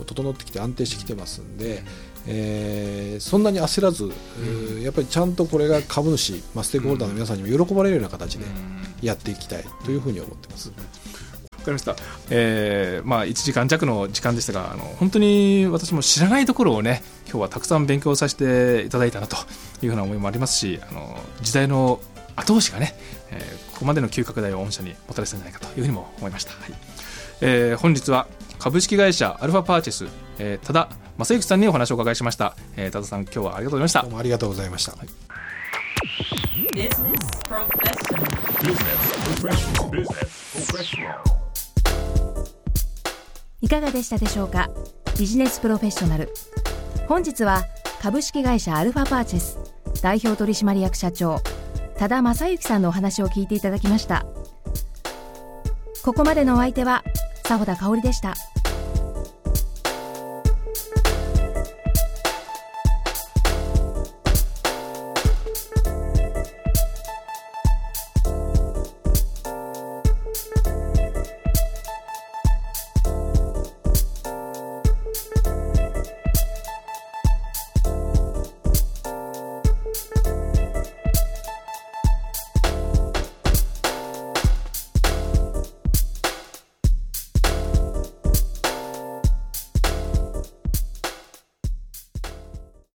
お整ってきて安定してきてますんで、えーそんなに焦らず、えーやっぱりちゃんとこれが株主、まあ、ステークホルダーの皆さんにも喜ばれるような形でやっていきたいというふうに思ってます。わかりました、えーまあ、1時間弱の時間でしたがあの本当に私も知らないところをね今日はたくさん勉強させていただいたなというふうな思いもありますしあの時代の後押しがね、えーここまでの急拡大を御社にもたらしたんじゃないかというふうにも思いました、はい。えー本日は株式会社アルファパーチェス、えー多田正幸さんにお話をお伺いしました、えー多田さん今日はありがとうございました。どうもありがとうございました。Business professional. いかがでしたでしょうか？ビジネスプロフェッショナル。本日は株式会社アルファパーチェス代表取締役社長多田正幸さんのお話を聞いていただきました。ここまでのお相手は佐穂田香織でした